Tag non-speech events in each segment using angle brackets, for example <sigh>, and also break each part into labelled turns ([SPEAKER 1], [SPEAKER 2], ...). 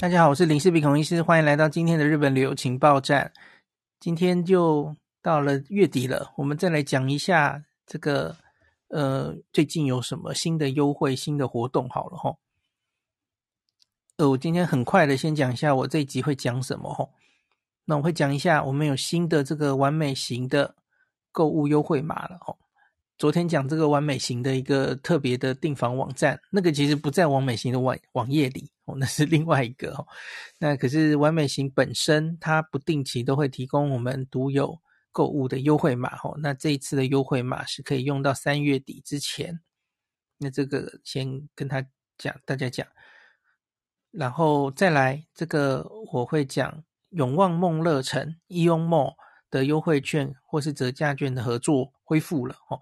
[SPEAKER 1] 大家好，我是林氏璧孔医师，欢迎来到今天的日本旅游情报站。今天就到了月底了，我们再来讲一下这个呃最近有什么新的优惠、新的活动好了齁。呃，我今天很快的先讲一下我这一集会讲什么齁。那我会讲一下我们有新的这个完美型的购物优惠码了齁。昨天讲这个完美型的一个特别的订房网站，那个其实不在完美型的网网页里那是另外一个哦。那可是完美型本身，它不定期都会提供我们独有购物的优惠码哦。那这一次的优惠码是可以用到三月底之前。那这个先跟他讲，大家讲，然后再来这个我会讲永旺梦乐城 Ion Mall 的优惠券或是折价券的合作恢复了哦。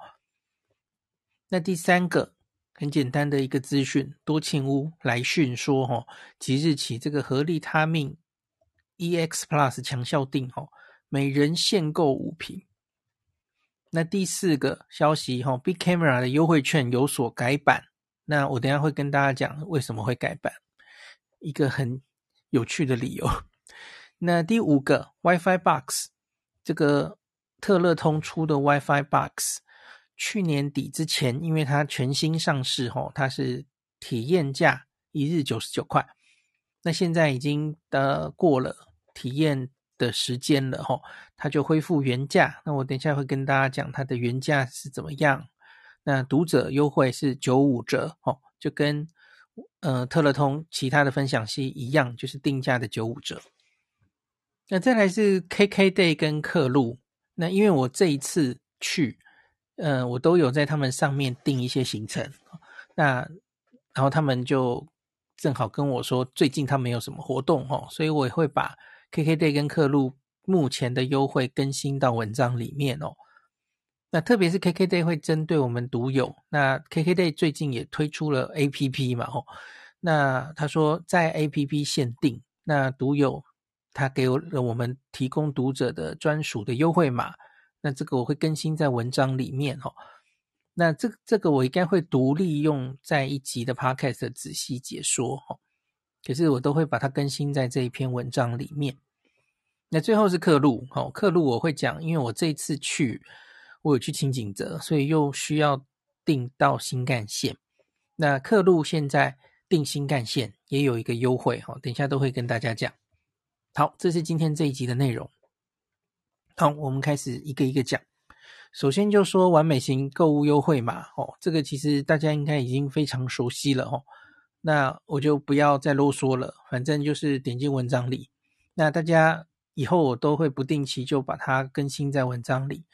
[SPEAKER 1] 那第三个很简单的一个资讯，多庆屋来讯说，哈，即日起这个合力他命 EX Plus 强效订，哈，每人限购五瓶。那第四个消息，哈，Big Camera 的优惠券有所改版。那我等下会跟大家讲为什么会改版，一个很有趣的理由。那第五个 WiFi Box，这个特乐通出的 WiFi Box。去年底之前，因为它全新上市，吼，它是体验价一日九十九块。那现在已经呃过了体验的时间了，吼，它就恢复原价。那我等一下会跟大家讲它的原价是怎么样。那读者优惠是九五折，吼，就跟呃特乐通其他的分享系一样，就是定价的九五折。那再来是 KKday 跟客路。那因为我这一次去。嗯、我都有在他们上面订一些行程，那然后他们就正好跟我说，最近他们有什么活动哦，所以我也会把 KKday 跟客路目前的优惠更新到文章里面哦。那特别是 KKday 会针对我们独有，那 KKday 最近也推出了 APP 嘛哦，那他说在 APP 限定，那独有他给了我们提供读者的专属的优惠码。那这个我会更新在文章里面哦。那这这个我应该会独立用在一集的 podcast 仔细解说哦。可是我都会把它更新在这一篇文章里面。那最后是客路哦，客路我会讲，因为我这次去，我有去清景泽，所以又需要订到新干线。那客路现在订新干线也有一个优惠哦，等一下都会跟大家讲。好，这是今天这一集的内容。好，我们开始一个一个讲。首先就说完美行购物优惠嘛哦，这个其实大家应该已经非常熟悉了哦。那我就不要再啰嗦了，反正就是点进文章里。那大家以后我都会不定期就把它更新在文章里。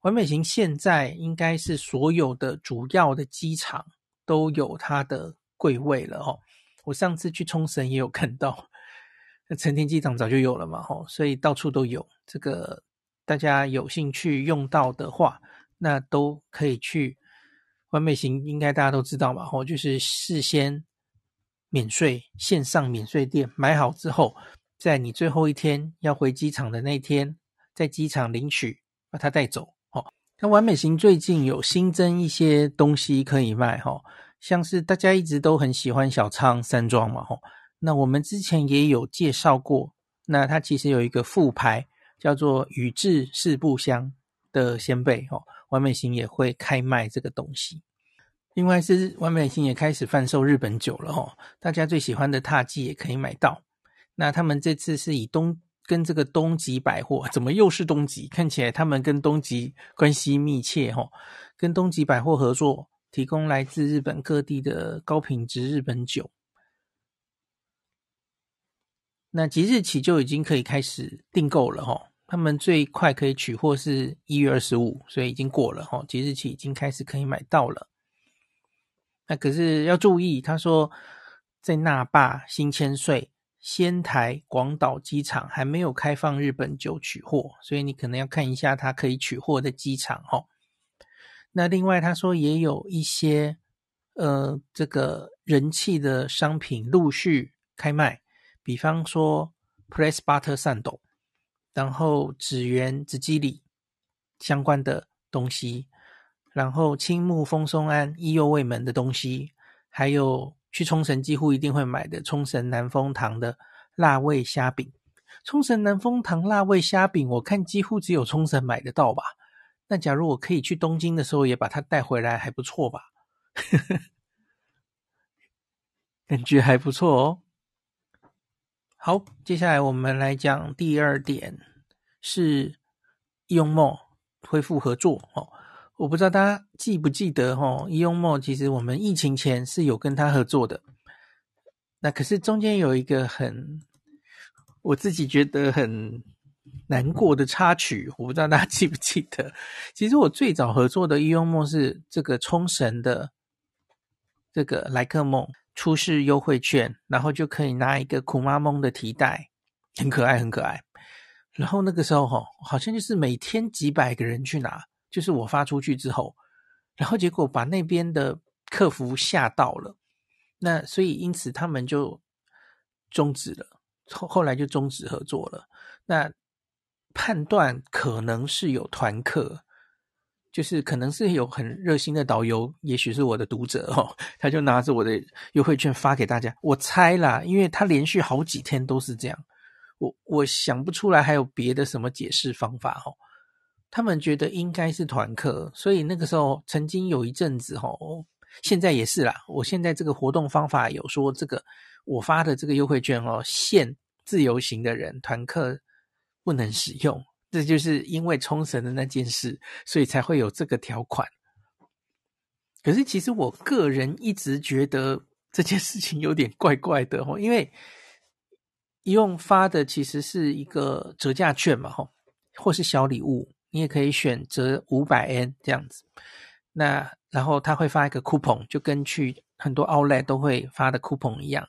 [SPEAKER 1] 完美行现在应该是所有的主要的机场都有它的柜位了哦。我上次去冲绳也有看到，<laughs> 那成田机场早就有了嘛吼，所以到处都有这个。大家有兴趣用到的话，那都可以去完美行，应该大家都知道嘛，吼，就是事先免税线上免税店买好之后，在你最后一天要回机场的那天，在机场领取，把它带走。哦，那完美行最近有新增一些东西可以卖，吼，像是大家一直都很喜欢小仓山庄嘛，吼，那我们之前也有介绍过，那它其实有一个副牌。叫做宇治四布香的先辈哦，完美行也会开卖这个东西。另外是完美行也开始贩售日本酒了哦，大家最喜欢的獭祭也可以买到。那他们这次是以东跟这个东极百货，怎么又是东极？看起来他们跟东极关系密切哦，跟东极百货合作，提供来自日本各地的高品质日本酒。那即日起就已经可以开始订购了哦。他们最快可以取货是一月二十五，所以已经过了哈，即日起已经开始可以买到了。那可是要注意，他说在那霸、新千岁、仙台、广岛机场还没有开放日本酒取货，所以你可能要看一下它可以取货的机场哈。那另外他说也有一些呃这个人气的商品陆续开卖，比方说 Press Butter Sando。然后紫原紫基里相关的东西，然后青木风松庵伊右卫门的东西，还有去冲绳几乎一定会买的冲绳南风堂的辣味虾饼。冲绳南风堂辣味虾饼，我看几乎只有冲绳买得到吧？那假如我可以去东京的时候也把它带回来，还不错吧？<laughs> 感觉还不错哦。好，接下来我们来讲第二点，是伊用梦恢复合作哦。我不知道大家记不记得哈，伊用梦其实我们疫情前是有跟他合作的。那可是中间有一个很我自己觉得很难过的插曲，我不知道大家记不记得。其实我最早合作的伊用梦是这个冲绳的这个莱克梦。出示优惠券，然后就可以拿一个酷妈梦的提袋，很可爱，很可爱。然后那个时候哈，好像就是每天几百个人去拿，就是我发出去之后，然后结果把那边的客服吓到了，那所以因此他们就终止了，后后来就终止合作了。那判断可能是有团客。就是可能是有很热心的导游，也许是我的读者哦，<laughs> 他就拿着我的优惠券发给大家。我猜啦，因为他连续好几天都是这样，我我想不出来还有别的什么解释方法哦。他们觉得应该是团客，所以那个时候曾经有一阵子哦，现在也是啦。我现在这个活动方法有说，这个我发的这个优惠券哦，限自由行的人，团客不能使用。这就是因为冲绳的那件事，所以才会有这个条款。可是其实我个人一直觉得这件事情有点怪怪的哦，因为一用发的其实是一个折价券嘛，吼，或是小礼物，你也可以选择五百 N 这样子。那然后他会发一个 coupon，就跟去很多 outlet 都会发的 coupon 一样。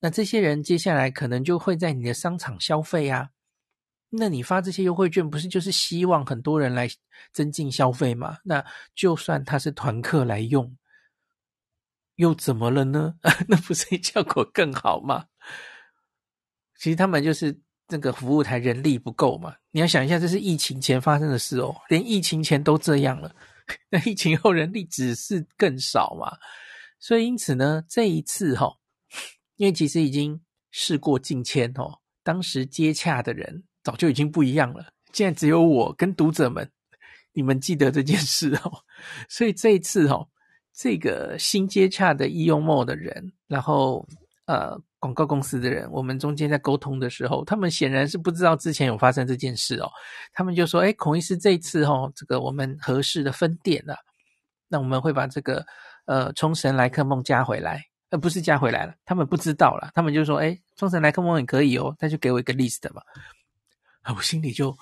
[SPEAKER 1] 那这些人接下来可能就会在你的商场消费啊。那你发这些优惠券，不是就是希望很多人来增进消费吗？那就算他是团客来用，又怎么了呢？<laughs> 那不是效果更好吗？其实他们就是那个服务台人力不够嘛。你要想一下，这是疫情前发生的事哦，连疫情前都这样了，<laughs> 那疫情后人力只是更少嘛。所以因此呢，这一次哈、哦，因为其实已经事过境迁哦，当时接洽的人。早就已经不一样了，现在只有我跟读者们，<laughs> 你们记得这件事哦。<laughs> 所以这一次哦，这个新接洽的イオンモー的人，然后呃广告公司的人，我们中间在沟通的时候，他们显然是不知道之前有发生这件事哦。他们就说：“哎，孔医师，这一次哦，这个我们合适的分店了，那我们会把这个呃冲绳莱克梦加回来，呃不是加回来了，他们不知道了。他们就说：哎，冲绳莱克梦也可以哦，他就给我一个 list 嘛。” 我心里就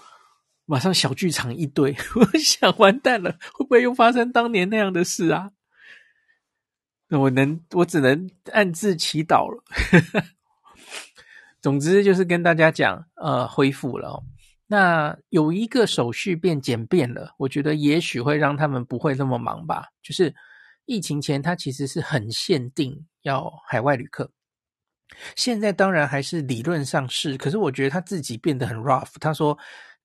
[SPEAKER 1] 马上小剧场一堆，<laughs> 我想完蛋了，会不会又发生当年那样的事啊？那我能，我只能暗自祈祷了。<laughs> 总之就是跟大家讲，呃，恢复了。那有一个手续变简便了，我觉得也许会让他们不会那么忙吧。就是疫情前，它其实是很限定要海外旅客。现在当然还是理论上是，可是我觉得他自己变得很 rough。他说，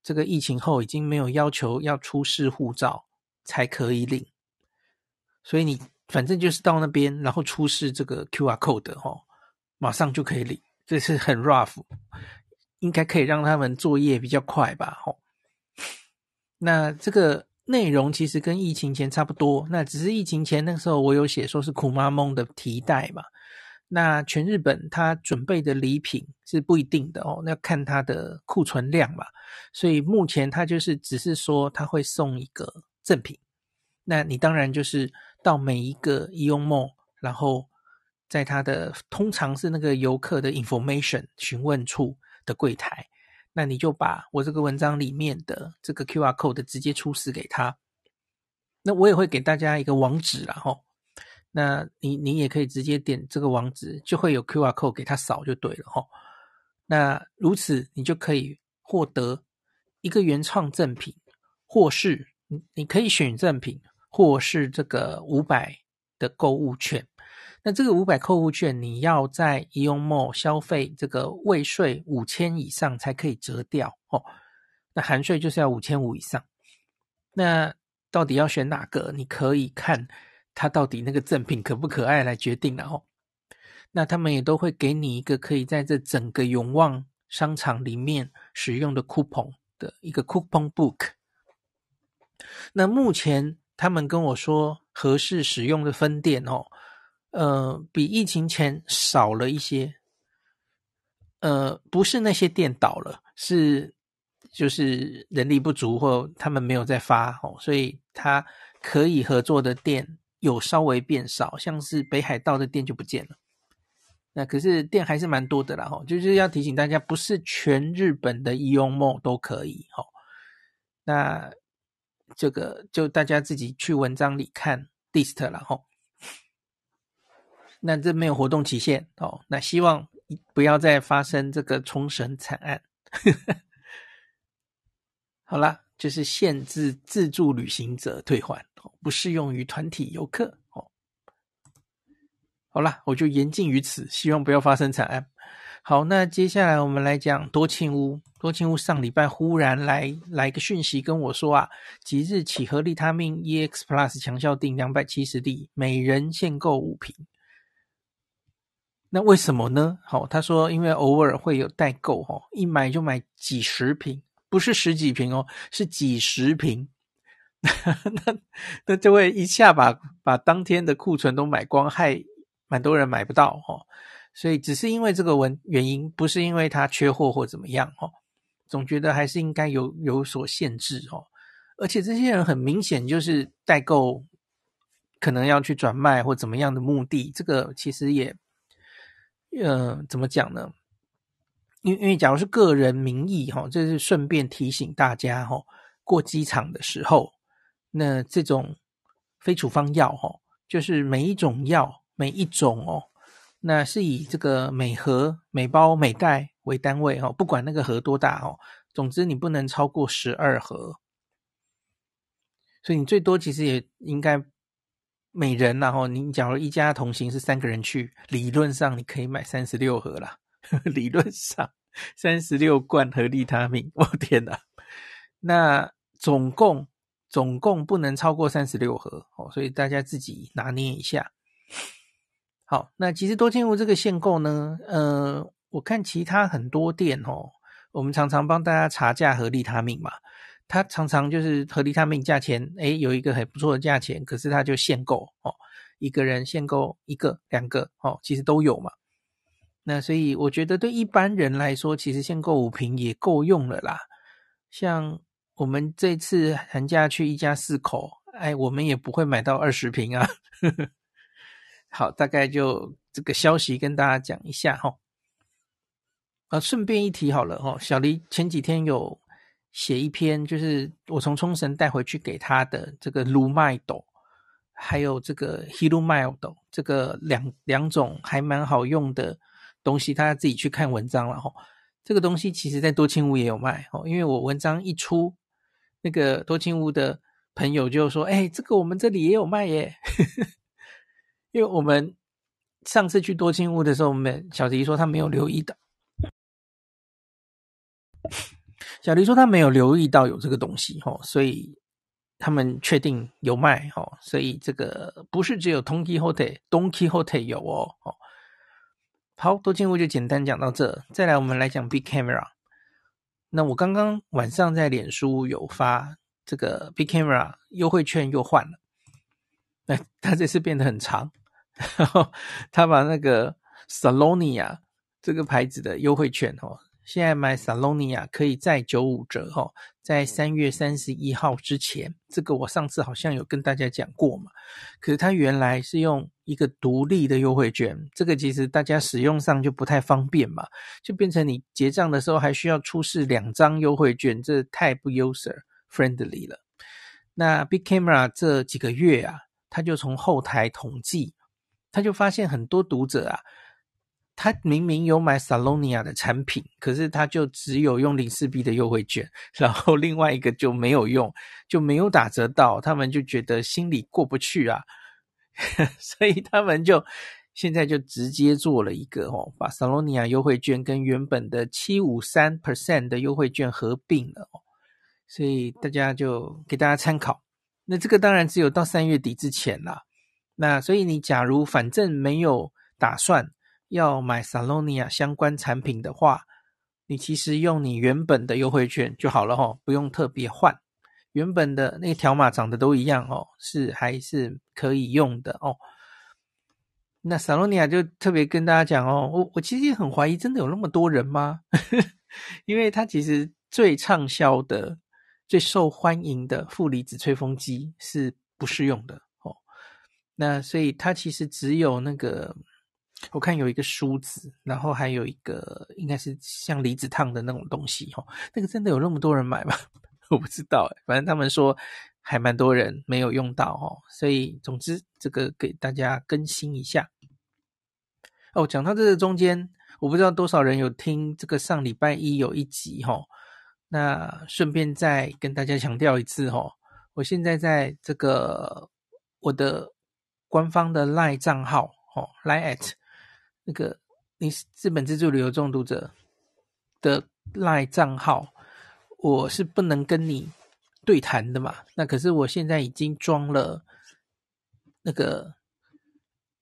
[SPEAKER 1] 这个疫情后已经没有要求要出示护照才可以领，所以你反正就是到那边，然后出示这个 QR code 哦，马上就可以领。这是很 rough，应该可以让他们作业比较快吧？哦，那这个内容其实跟疫情前差不多，那只是疫情前那时候我有写说是苦妈梦的提袋嘛。那全日本他准备的礼品是不一定的哦，那要看他的库存量嘛。所以目前他就是只是说他会送一个赠品，那你当然就是到每一个イオンモー，然后在他的通常是那个游客的 information 询问处的柜台，那你就把我这个文章里面的这个 QR code 直接出示给他。那我也会给大家一个网址啦吼。 那你你也可以直接点这个网址，就会有 QR code 给他扫就对了齁。那如此你就可以获得一个原创赠品，或是你你可以选赠品，或是这个五百的购物券。那这个五百购物券你要在イオンモー消费这个未税五千以上才可以折掉哦。那含税就是要五千五以上。那到底要选哪个？你可以看。 他到底那个赠品可不可爱来决定了哦。那他们也都会给你一个可以在这整个永旺商场里面使用的 coupon 的一个 coupon book。那目前他们跟我说，合适使用的分店哦，呃，比疫情前少了一些。呃，不是那些店倒了，是就是人力不足或他们没有在发哦，所以他可以合作的店有稍微变少，像是北海道的店就不见了。那可是店还是蛮多的啦，吼，就是要提醒大家，不是全日本的 EOMO 都可以，吼。那这个就大家自己去文章里看 list 了，吼。那这没有活动期限哦，那希望不要再发生这个冲绳惨案。<laughs> 好啦，就是限制自助旅行者退换，不适用于团体游客。好啦，我就言尽于此，希望不要发生惨案。好，那接下来我们来讲多庆屋。多庆屋上礼拜忽然来来个讯息跟我说啊，即日起合利他命 EX Plus 强效订两百七十粒，每人限购五瓶。那为什么呢？好，他说因为偶尔会有代购，哈，一买就买几十瓶，不是十几瓶哦，是几十瓶。<laughs> 那那就会一下把把当天的库存都买光，害。蛮多人买不到哦，所以只是因为这个文原因，不是因为它缺货或怎么样哦。总觉得还是应该有有所限制哦。而且这些人很明显就是代购，可能要去转卖或怎么样的目的。这个其实也，呃，怎么讲呢？因为因为假如是个人名义哈，这是顺便提醒大家哈，过机场的时候，那这种非处方药哦，就是每一种药。每一种哦，那是以这个每盒、每包、每袋为单位哦，不管那个盒多大哦，总之你不能超过十二盒，所以你最多其实也应该每人然后你假如一家同行是三个人去，理论上你可以买三十六盒啦，<laughs> 理论上三十六罐和利他命，<laughs> 我天哪，那总共总共不能超过三十六盒哦，所以大家自己拿捏一下。好，那其实多庆屋这个限购呢，呃，我看其他很多店哦，我们常常帮大家查价和利他命嘛，他常常就是和利他命价钱，诶，有一个很不错的价钱，可是他就限购哦，一个人限购一个、两个哦，其实都有嘛。那所以我觉得对一般人来说，其实限购五瓶也够用了啦。像我们这次寒假去一家四口，哎，我们也不会买到二十瓶啊。呵呵好，大概就这个消息跟大家讲一下哈。啊，顺便一提好了哈，小黎前几天有写一篇，就是我从冲绳带回去给他的这个卢麦斗，还有这个 Hiru Mild 斗，这个两两种还蛮好用的东西，大家自己去看文章了哈。这个东西其实在多庆屋也有卖哦，因为我文章一出，那个多庆屋的朋友就说：“哎，这个我们这里也有卖耶。<laughs> ”因为我们上次去多庆屋的时候，我们小迪说他没有留意到。小迪说他没有留意到有这个东西，哦，所以他们确定有卖，哦，所以这个不是只有 Don Quijote、Don Quijote 有哦，哦。好，多庆屋就简单讲到这，再来我们来讲 Big Camera。那我刚刚晚上在脸书有发这个 Big Camera 优惠券又换了，那他这次变得很长。然后他把那个 Salonia 这个牌子的优惠券哦，现在买 Salonia 可以再九五折哦，在三月三十一号之前，这个我上次好像有跟大家讲过嘛。可是它原来是用一个独立的优惠券，这个其实大家使用上就不太方便嘛，就变成你结账的时候还需要出示两张优惠券，这太不 user friendly 了。那 Big Camera 这几个月啊，他就从后台统计。他就发现很多读者啊，他明明有买 Salonia 的产品，可是他就只有用零四 B 的优惠券，<laughs> 然后另外一个就没有用，就没有打折到，他们就觉得心里过不去啊，<laughs> 所以他们就现在就直接做了一个哦，把 Salonia 优惠券跟原本的七五三 percent 的优惠券合并了哦，所以大家就给大家参考。那这个当然只有到三月底之前啦。那所以你假如反正没有打算要买 Salonia 相关产品的话，你其实用你原本的优惠券就好了哈，不用特别换。原本的那个条码长得都一样哦，是还是可以用的哦。那 Salonia 就特别跟大家讲哦，我我其实也很怀疑，真的有那么多人吗？<laughs> 因为它其实最畅销的、最受欢迎的负离子吹风机是不适用的哦。那所以它其实只有那个，我看有一个梳子，然后还有一个应该是像离子烫的那种东西哦。那个真的有那么多人买吗？<laughs> 我不知道，反正他们说还蛮多人没有用到哦，所以总之这个给大家更新一下。哦，讲到这个中间，我不知道多少人有听这个上礼拜一有一集哈，那顺便再跟大家强调一次哈，我现在在这个我的官方的 LINE 账号哦，LINE at 那个你是资本自助旅游中毒者的赖账号。我是不能跟你对谈的嘛，那可是我现在已经装了那个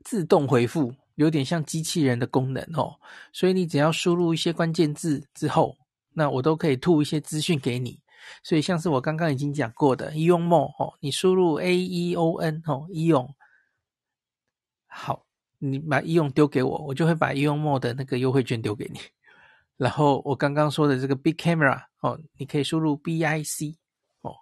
[SPEAKER 1] 自动回复，有点像机器人的功能哦，所以你只要输入一些关键字之后，那我都可以吐一些资讯给你。所以像是我刚刚已经讲过的 e o n m o 哦，你输入 A E O N 哦 e o n 好，你把 AEON 丢给我，我就会把 AEON Mall 的那个优惠券丢给你。然后我刚刚说的这个 Big Camera 哦，你可以输入 B I C 哦，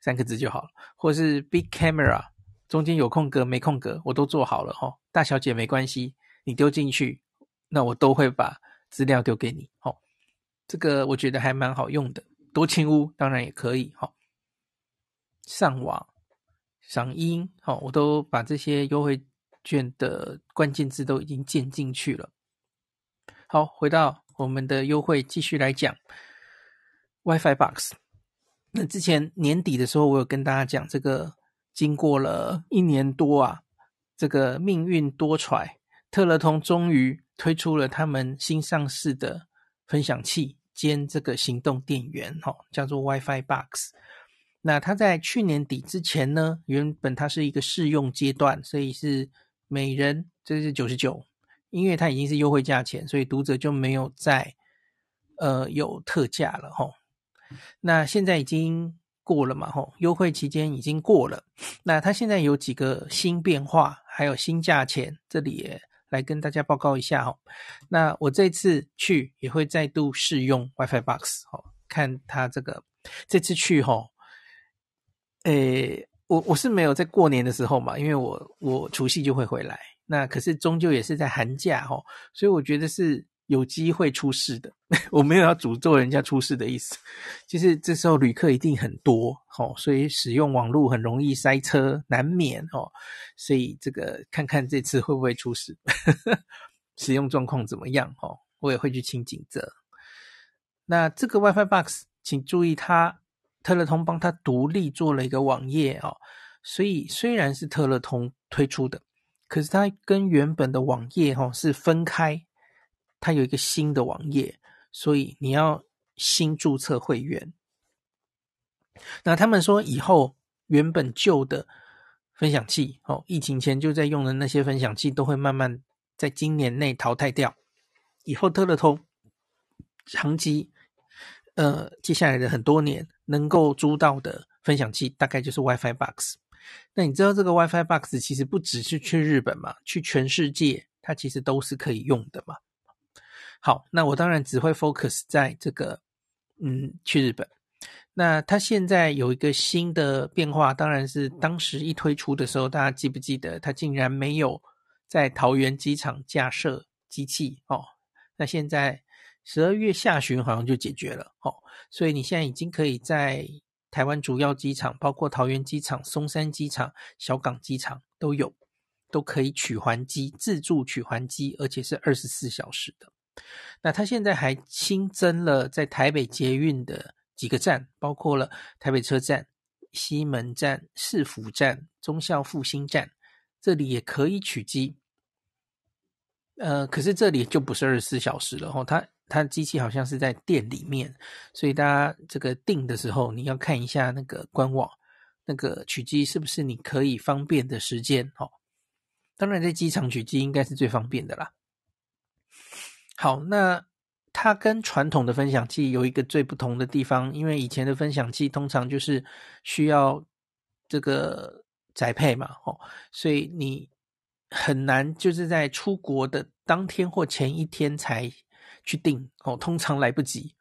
[SPEAKER 1] 三个字就好了，或是 Big Camera 中间有空格没空格我都做好了哦，大小姐没关系，你丢进去，那我都会把资料丢给你哦。这个我觉得还蛮好用的，多清屋当然也可以哈、哦，上网赏樱哦，我都把这些优惠券的关键字都已经建进去了。好，回到。我们的优惠继续来讲，WiFi Box。那之前年底的时候，我有跟大家讲，这个经过了一年多啊，这个命运多舛，特乐通终于推出了他们新上市的分享器兼这个行动电源，哈，叫做 WiFi Box。那它在去年底之前呢，原本它是一个试用阶段，所以是每人这是九十九。因为它已经是优惠价钱，所以读者就没有再呃有特价了吼。那现在已经过了嘛吼，优惠期间已经过了。那它现在有几个新变化，还有新价钱，这里也来跟大家报告一下吼。那我这次去也会再度试用 WiFi Box 吼，看它这个这次去吼，诶，我我是没有在过年的时候嘛，因为我我除夕就会回来。那可是终究也是在寒假齁，所以我觉得是有机会出事的。<laughs> 我没有要诅咒人家出事的意思，就是这时候旅客一定很多齁，所以使用网络很容易塞车，难免哦。所以这个看看这次会不会出事，使用状况怎么样齁，我也会去清景泽。那这个 WiFi Box，请注意，它特乐通帮他独立做了一个网页哦，所以虽然是特乐通推出的。可是它跟原本的网页哈是分开，它有一个新的网页，所以你要新注册会员。那他们说以后原本旧的分享器哦，疫情前就在用的那些分享器都会慢慢在今年内淘汰掉。以后特乐通长期呃接下来的很多年能够租到的分享器，大概就是 WiFi Box。那你知道这个 WiFi Box 其实不只是去日本嘛，去全世界它其实都是可以用的嘛。好，那我当然只会 focus 在这个，嗯，去日本。那它现在有一个新的变化，当然是当时一推出的时候，大家记不记得它竟然没有在桃园机场架设机器哦？那现在十二月下旬好像就解决了哦，所以你现在已经可以在。台湾主要机场，包括桃园机场、松山机场、小港机场都有，都可以取还机，自助取还机，而且是二十四小时的。那它现在还新增了在台北捷运的几个站，包括了台北车站、西门站、市府站、忠孝复兴站，这里也可以取机。呃，可是这里就不是二十四小时了，哦，它。它的机器好像是在店里面，所以大家这个订的时候，你要看一下那个官网，那个取机是不是你可以方便的时间哦。当然，在机场取机应该是最方便的啦。好，那它跟传统的分享器有一个最不同的地方，因为以前的分享器通常就是需要这个宅配嘛，哦，所以你很难就是在出国的当天或前一天才去订哦，通常来不及。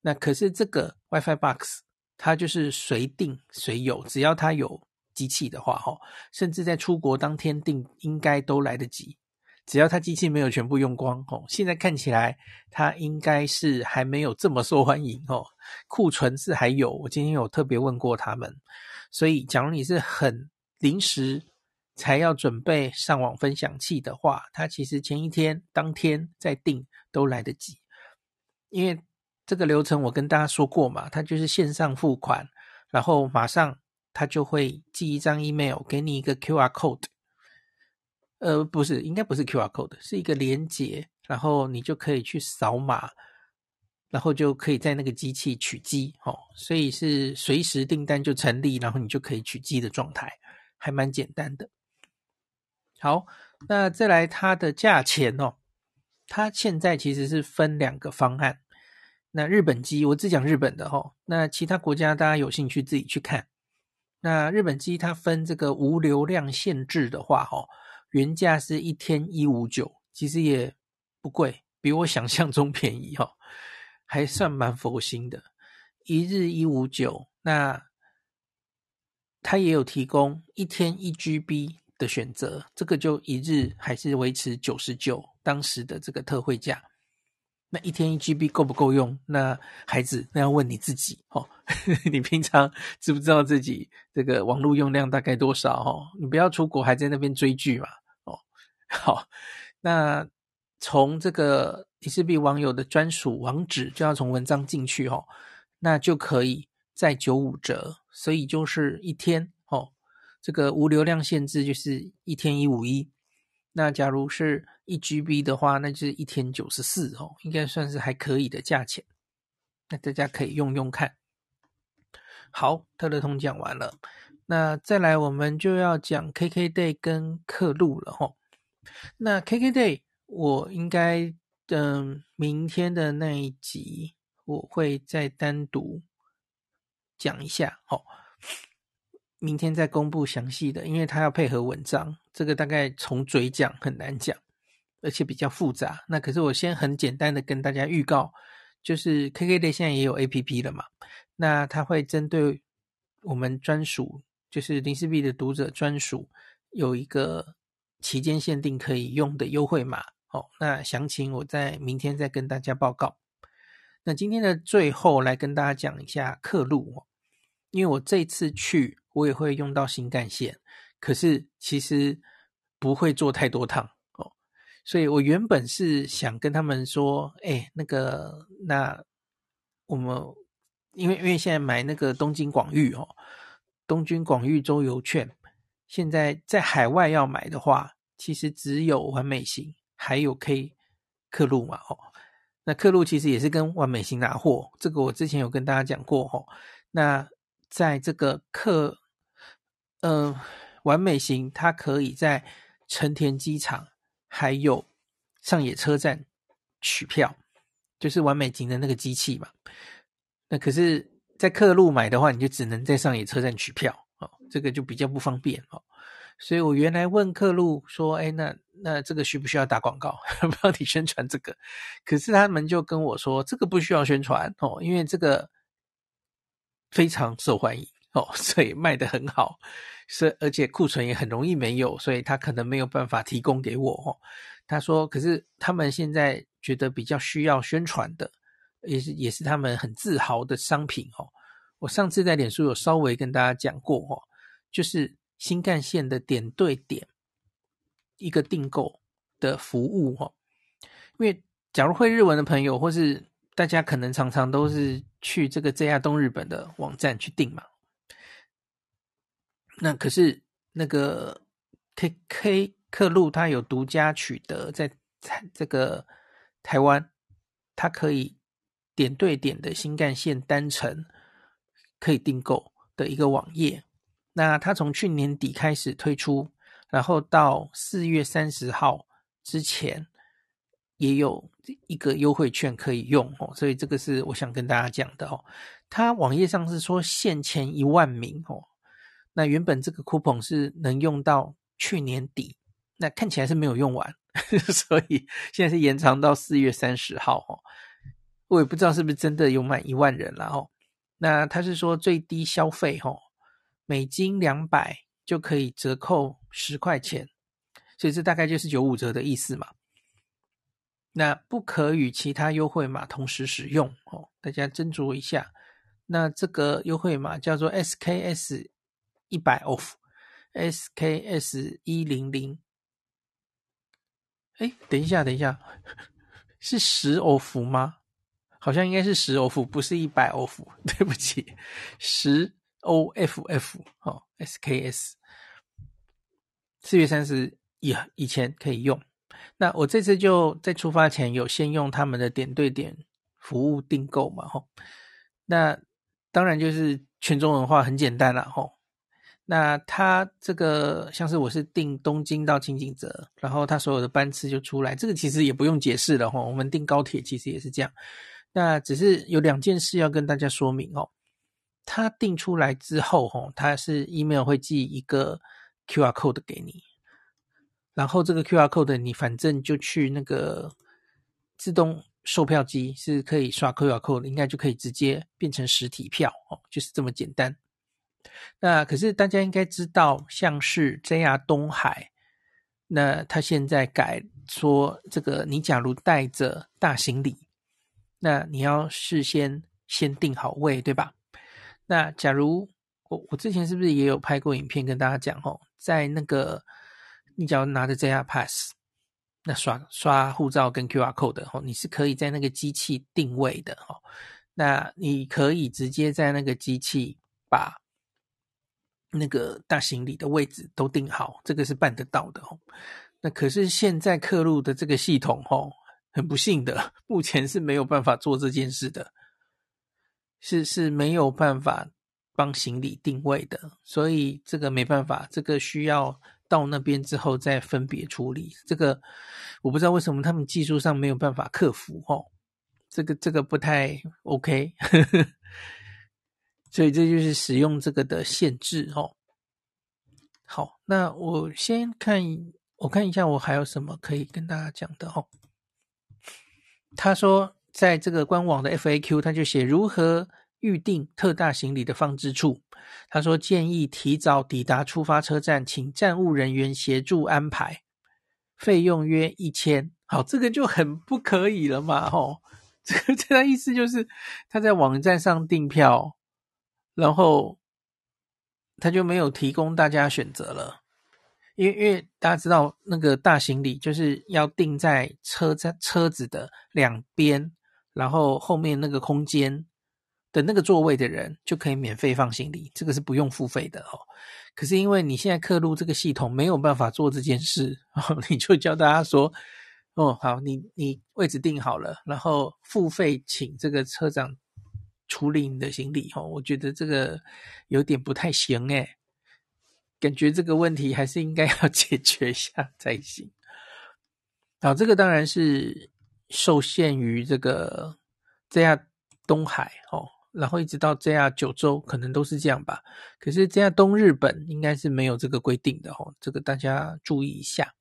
[SPEAKER 1] 那可是这个 WiFi Box，它就是随订随有，只要它有机器的话，哦，甚至在出国当天订应该都来得及。只要它机器没有全部用光哦，现在看起来它应该是还没有这么受欢迎哦，库存是还有。我今天有特别问过他们，所以假如你是很临时才要准备上网分享器的话，它其实前一天、当天再订都来得及。因为这个流程我跟大家说过嘛，它就是线上付款，然后马上它就会寄一张 email 给你一个 QR code。呃，不是，应该不是 QR code，是一个连结，然后你就可以去扫码，然后就可以在那个机器取机，哦，所以是随时订单就成立，然后你就可以取机的状态，还蛮简单的。好，那再来它的价钱哦，它现在其实是分两个方案。那日本机我只讲日本的哦，那其他国家大家有兴趣自己去看。那日本机它分这个无流量限制的话，哦。原价是一天一五九，其实也不贵，比我想象中便宜哈，还算蛮佛心的。一日一五九，那它也有提供一天一 GB 的选择，这个就一日还是维持九十九当时的这个特惠价。那一天一 GB 够不够用？那孩子，那要问你自己哦。<laughs> 你平常知不知道自己这个网络用量大概多少？哦，你不要出国还在那边追剧嘛。哦 <laughs> 好，那从这个迪士币网友的专属网址就要从文章进去哦，那就可以再九五折，所以就是一天，这个无流量限制就是一天一五一，那假如是一 GB 的话，那就是一天九十四哦，应该算是还可以的价钱，那大家可以用用看。好，特乐通讲完了，那再来我们就要讲 KKday 跟客路了吼。那 KKday 我应该等、明天的那一集，我会再单独讲一下，哦，明天再公布详细的，因为它要配合文章，这个大概从嘴讲很难讲，而且比较复杂。那可是我先很简单的跟大家预告，就是 KKday 现在也有 APP 了嘛，那它会针对我们专属，就是林氏璧的读者专属有一个。期间限定可以用的优惠码，哦，那详情我在明天再跟大家报告。那今天的最后来跟大家讲一下客路哦，因为我这次去我也会用到新干线，可是其实不会坐太多趟哦，所以我原本是想跟他们说，哎，那个那我们因为因为现在买那个东京广域哦，东京广域周游券。现在在海外要买的话，其实只有完美行，还有 K 客路嘛，哦，那客路其实也是跟完美行拿货，这个我之前有跟大家讲过，哦，那在这个客，呃，完美型它可以在成田机场还有上野车站取票，就是完美型的那个机器嘛。那可是，在客路买的话，你就只能在上野车站取票。哦，这个就比较不方便哦，所以我原来问客路说，哎，那那这个需不需要打广告，<laughs> 帮你宣传这个？可是他们就跟我说，这个不需要宣传哦，因为这个非常受欢迎哦，所以卖得很好，是而且库存也很容易没有，所以他可能没有办法提供给我哦。他说，可是他们现在觉得比较需要宣传的，也是也是他们很自豪的商品哦。我上次在脸书有稍微跟大家讲过哦，就是新干线的点对点一个订购的服务哦。因为假如会日文的朋友，或是大家可能常常都是去这个 JR 东日本的网站去订嘛。那可是那个 KK 客路它有独家取得在这个台湾，它可以点对点的新干线单程。可以订购的一个网页，那它从去年底开始推出，然后到四月三十号之前也有一个优惠券可以用哦，所以这个是我想跟大家讲的哦。它网页上是说限前一万名哦，那原本这个 coupon 是能用到去年底，那看起来是没有用完，<laughs> 所以现在是延长到四月三十号哦。我也不知道是不是真的有满一万人了哦。那他是说最低消费哦，美金两百就可以折扣十块钱，所以这大概就是九五折的意思嘛。那不可与其他优惠码同时使用哦，大家斟酌一下。那这个优惠码叫做 SKS 一百 off，SKS 一零零。哎，等一下，等一下，是十 off 吗？好像应该是十 off，不是一百 off。<laughs> 对不起，十 OFF 哦，SKS 四月三十以以前可以用。那我这次就在出发前有先用他们的点对点服务订购嘛，吼。那当然就是全中文化很简单啦，吼。那他这个像是我是订东京到轻井泽，然后他所有的班次就出来，这个其实也不用解释了，吼。我们订高铁其实也是这样。那只是有两件事要跟大家说明哦。他订出来之后，吼，他是 email 会寄一个 QR code 给你。然后这个 QR code 你反正就去那个自动售票机是可以刷 QR code，应该就可以直接变成实体票哦，就是这么简单。那可是大家应该知道，像是 JR 东海，那他现在改说，这个你假如带着大行李，那你要事先先定好位，对吧？那假如我我之前是不是也有拍过影片跟大家讲哦，在那个。你只要拿着 JR Pass，那刷刷护照跟 QR code 哦，你是可以在那个机器定位的哦。那你可以直接在那个机器把那个大行李的位置都定好，这个是办得到的哦。那可是现在客路的这个系统哦，很不幸的，目前是没有办法做这件事的，是是没有办法帮行李定位的，所以这个没办法，这个需要。到那边之后再分别处理，这个我不知道为什么他们技术上没有办法克服哦，这个这个不太 OK，<laughs> 所以这就是使用这个的限制哦。好，那我先看，我看一下我还有什么可以跟大家讲的哦。他说在这个官网的 FAQ，他就写如何预定特大行李的放置处。他说：“建议提早抵达出发车站，请站务人员协助安排，费用约一千。好，这个就很不可以了嘛？吼，这个这个意思就是他在网站上订票，然后他就没有提供大家选择了。因为因为大家知道，那个大行李就是要订在车站车子的两边，然后后面那个空间。”的那个座位的人就可以免费放行李，这个是不用付费的哦。可是因为你现在刻录这个系统没有办法做这件事，哦，你就教大家说：“哦，好，你你位置订好了，然后付费请这个车长处理你的行李。”哦，我觉得这个有点不太行诶，感觉这个问题还是应该要 <laughs> 解决一下才行。好，这个当然是受限于这个这样东海哦。然后一直到 JR 九州可能都是这样吧，可是 JR 东日本应该是没有这个规定的哦，这个大家注意一下。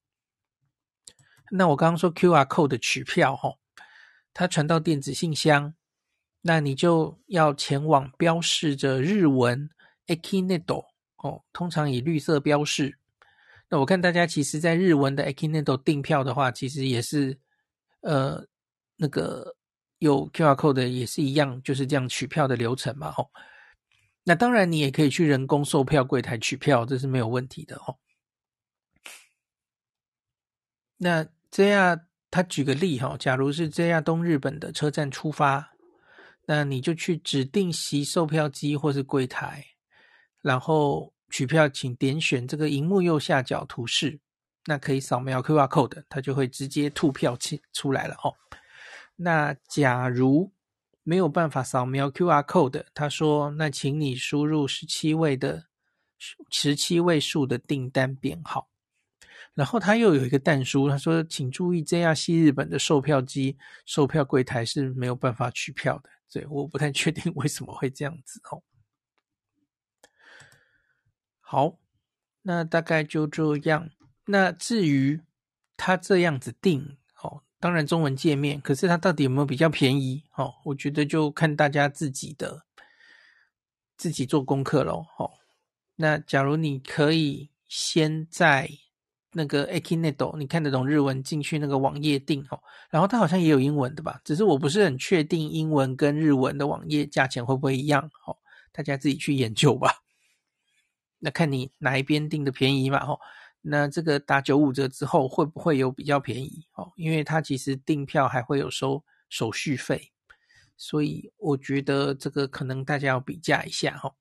[SPEAKER 1] 那我刚刚说 QR code 的取票哦，它传到电子信箱，那你就要前往标示着日文 “akinendo” 哦，通常以绿色标示。那我看大家其实在日文的 “akinendo” 订票的话，其实也是呃那个。有 QR code 的也是一样，就是这样取票的流程嘛，吼。那当然，你也可以去人工售票柜台取票，这是没有问题的，吼。那这样，他举个例，哈，假如是这样东日本的车站出发，那你就去指定席售票机或是柜台，然后取票，请点选这个荧幕右下角图示，那可以扫描 QR code，它就会直接吐票出出来了，哦。那假如没有办法扫描 QR code，他说：“那请你输入十七位的十七位数的订单编号。”然后他又有一个弹书，他说：“请注意，JR 西日本的售票机售票柜台是没有办法取票的。”对，我不太确定为什么会这样子哦。好，那大概就这样。那至于他这样子定哦，当然中文界面，可是他到底有没有比较便宜？哦，我觉得就看大家自己的自己做功课喽。哦，那假如你可以先在那个 Akinedo，你看得懂日文，进去那个网页订哦，然后它好像也有英文的吧？只是我不是很确定英文跟日文的网页价钱会不会一样？哦，大家自己去研究吧。那看你哪一边订的便宜嘛，吼，那这个打九五折之后会不会有比较便宜？哦，因为它其实订票还会有收手续费，所以我觉得这个可能大家要比价一下，吼。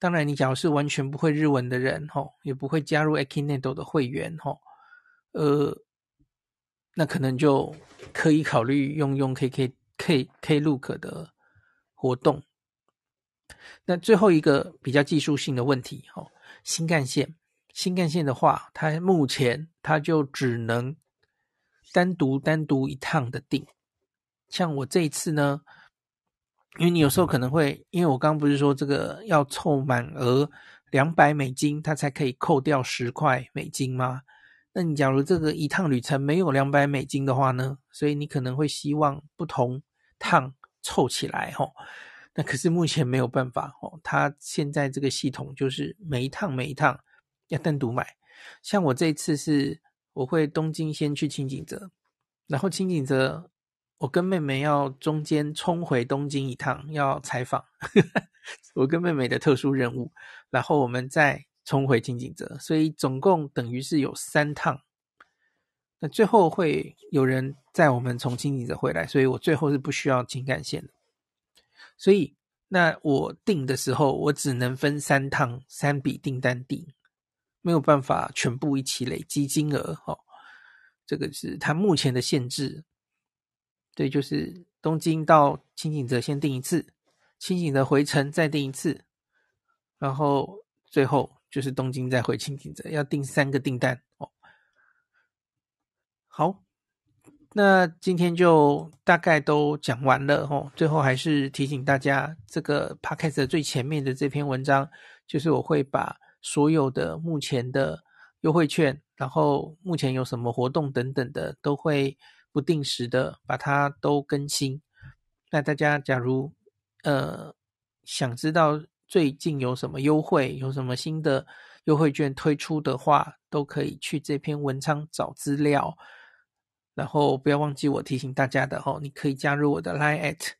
[SPEAKER 1] 当然，你假如是完全不会日文的人，吼，也不会加入 Akinedo 的会员，吼，呃，那可能就可以考虑用用 KK K Klook 的活动。那最后一个比较技术性的问题，哦，新干线，新干线的话，它目前它就只能单独单独一趟的订。像我这一次呢，因为你有时候可能会，因为我刚刚不是说这个要凑满额两百美金，它才可以扣掉十块美金吗？那你假如这个一趟旅程没有两百美金的话呢？所以你可能会希望不同趟凑起来，吼。那可是目前没有办法哦，他现在这个系统就是每一趟每一趟要单独买。像我这次是，我会东京先去轻井泽，然后轻井泽我跟妹妹要中间冲回东京一趟，要采访 <laughs> 我跟妹妹的特殊任务，然后我们再冲回金井泽，所以总共等于是有三趟。那最后会有人载我们从金井泽回来，所以我最后是不需要情感线的。所以，那我订的时候，我只能分三趟，三笔订单订，没有办法全部一起累积金额哦。这个是它目前的限制。对，就是东京到轻井泽先订一次，轻井泽回程再订一次，然后最后就是东京再回轻井泽，要订三个订单哦。好。那今天就大概都讲完了哦。最后还是提醒大家，这个 podcast 最前面的这篇文章，就是我会把所有的目前的优惠券，然后目前有什么活动等等的，都会不定时的把它都更新。那大家假如呃想知道最近有什么优惠，有什么新的优惠券推出的话，都可以去这篇文章找资料。然后不要忘记我提醒大家的哦，你可以加入我的 Line at，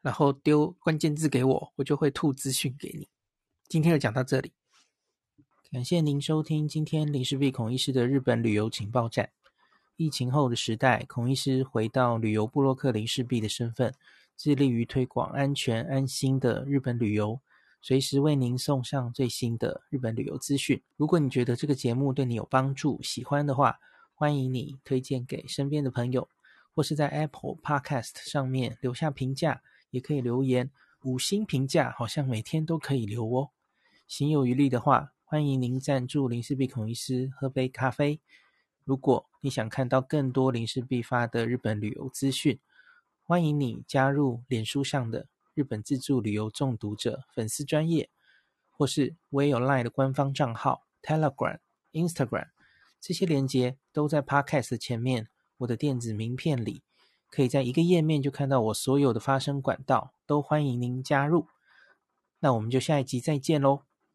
[SPEAKER 1] 然后丢关键字给我，我就会吐资讯给你。今天就讲到这里，感谢您收听今天林氏璧孔医师的日本旅游情报站。疫情后的时代，孔医师回到旅游部落客林氏璧的身份，致力于推广安全安心的日本旅游，随时为您送上最新的日本旅游资讯。如果你觉得这个节目对你有帮助，喜欢的话，欢迎你推荐给身边的朋友，或是在 Apple Podcast 上面留下评价，也可以留言五星评价，好像每天都可以留哦。行有余力的话，欢迎您赞助林氏璧孔医师喝杯咖啡。如果你想看到更多临时必发的日本旅游资讯，欢迎你加入脸书上的日本自助旅游中毒者粉丝专业，或是我也有 Line 的官方账号 Telegram、Instagram。这些连接都在 Podcast 前面，我的电子名片里，可以在一个页面就看到我所有的发声管道，都欢迎您加入。那我们就下一集再见喽。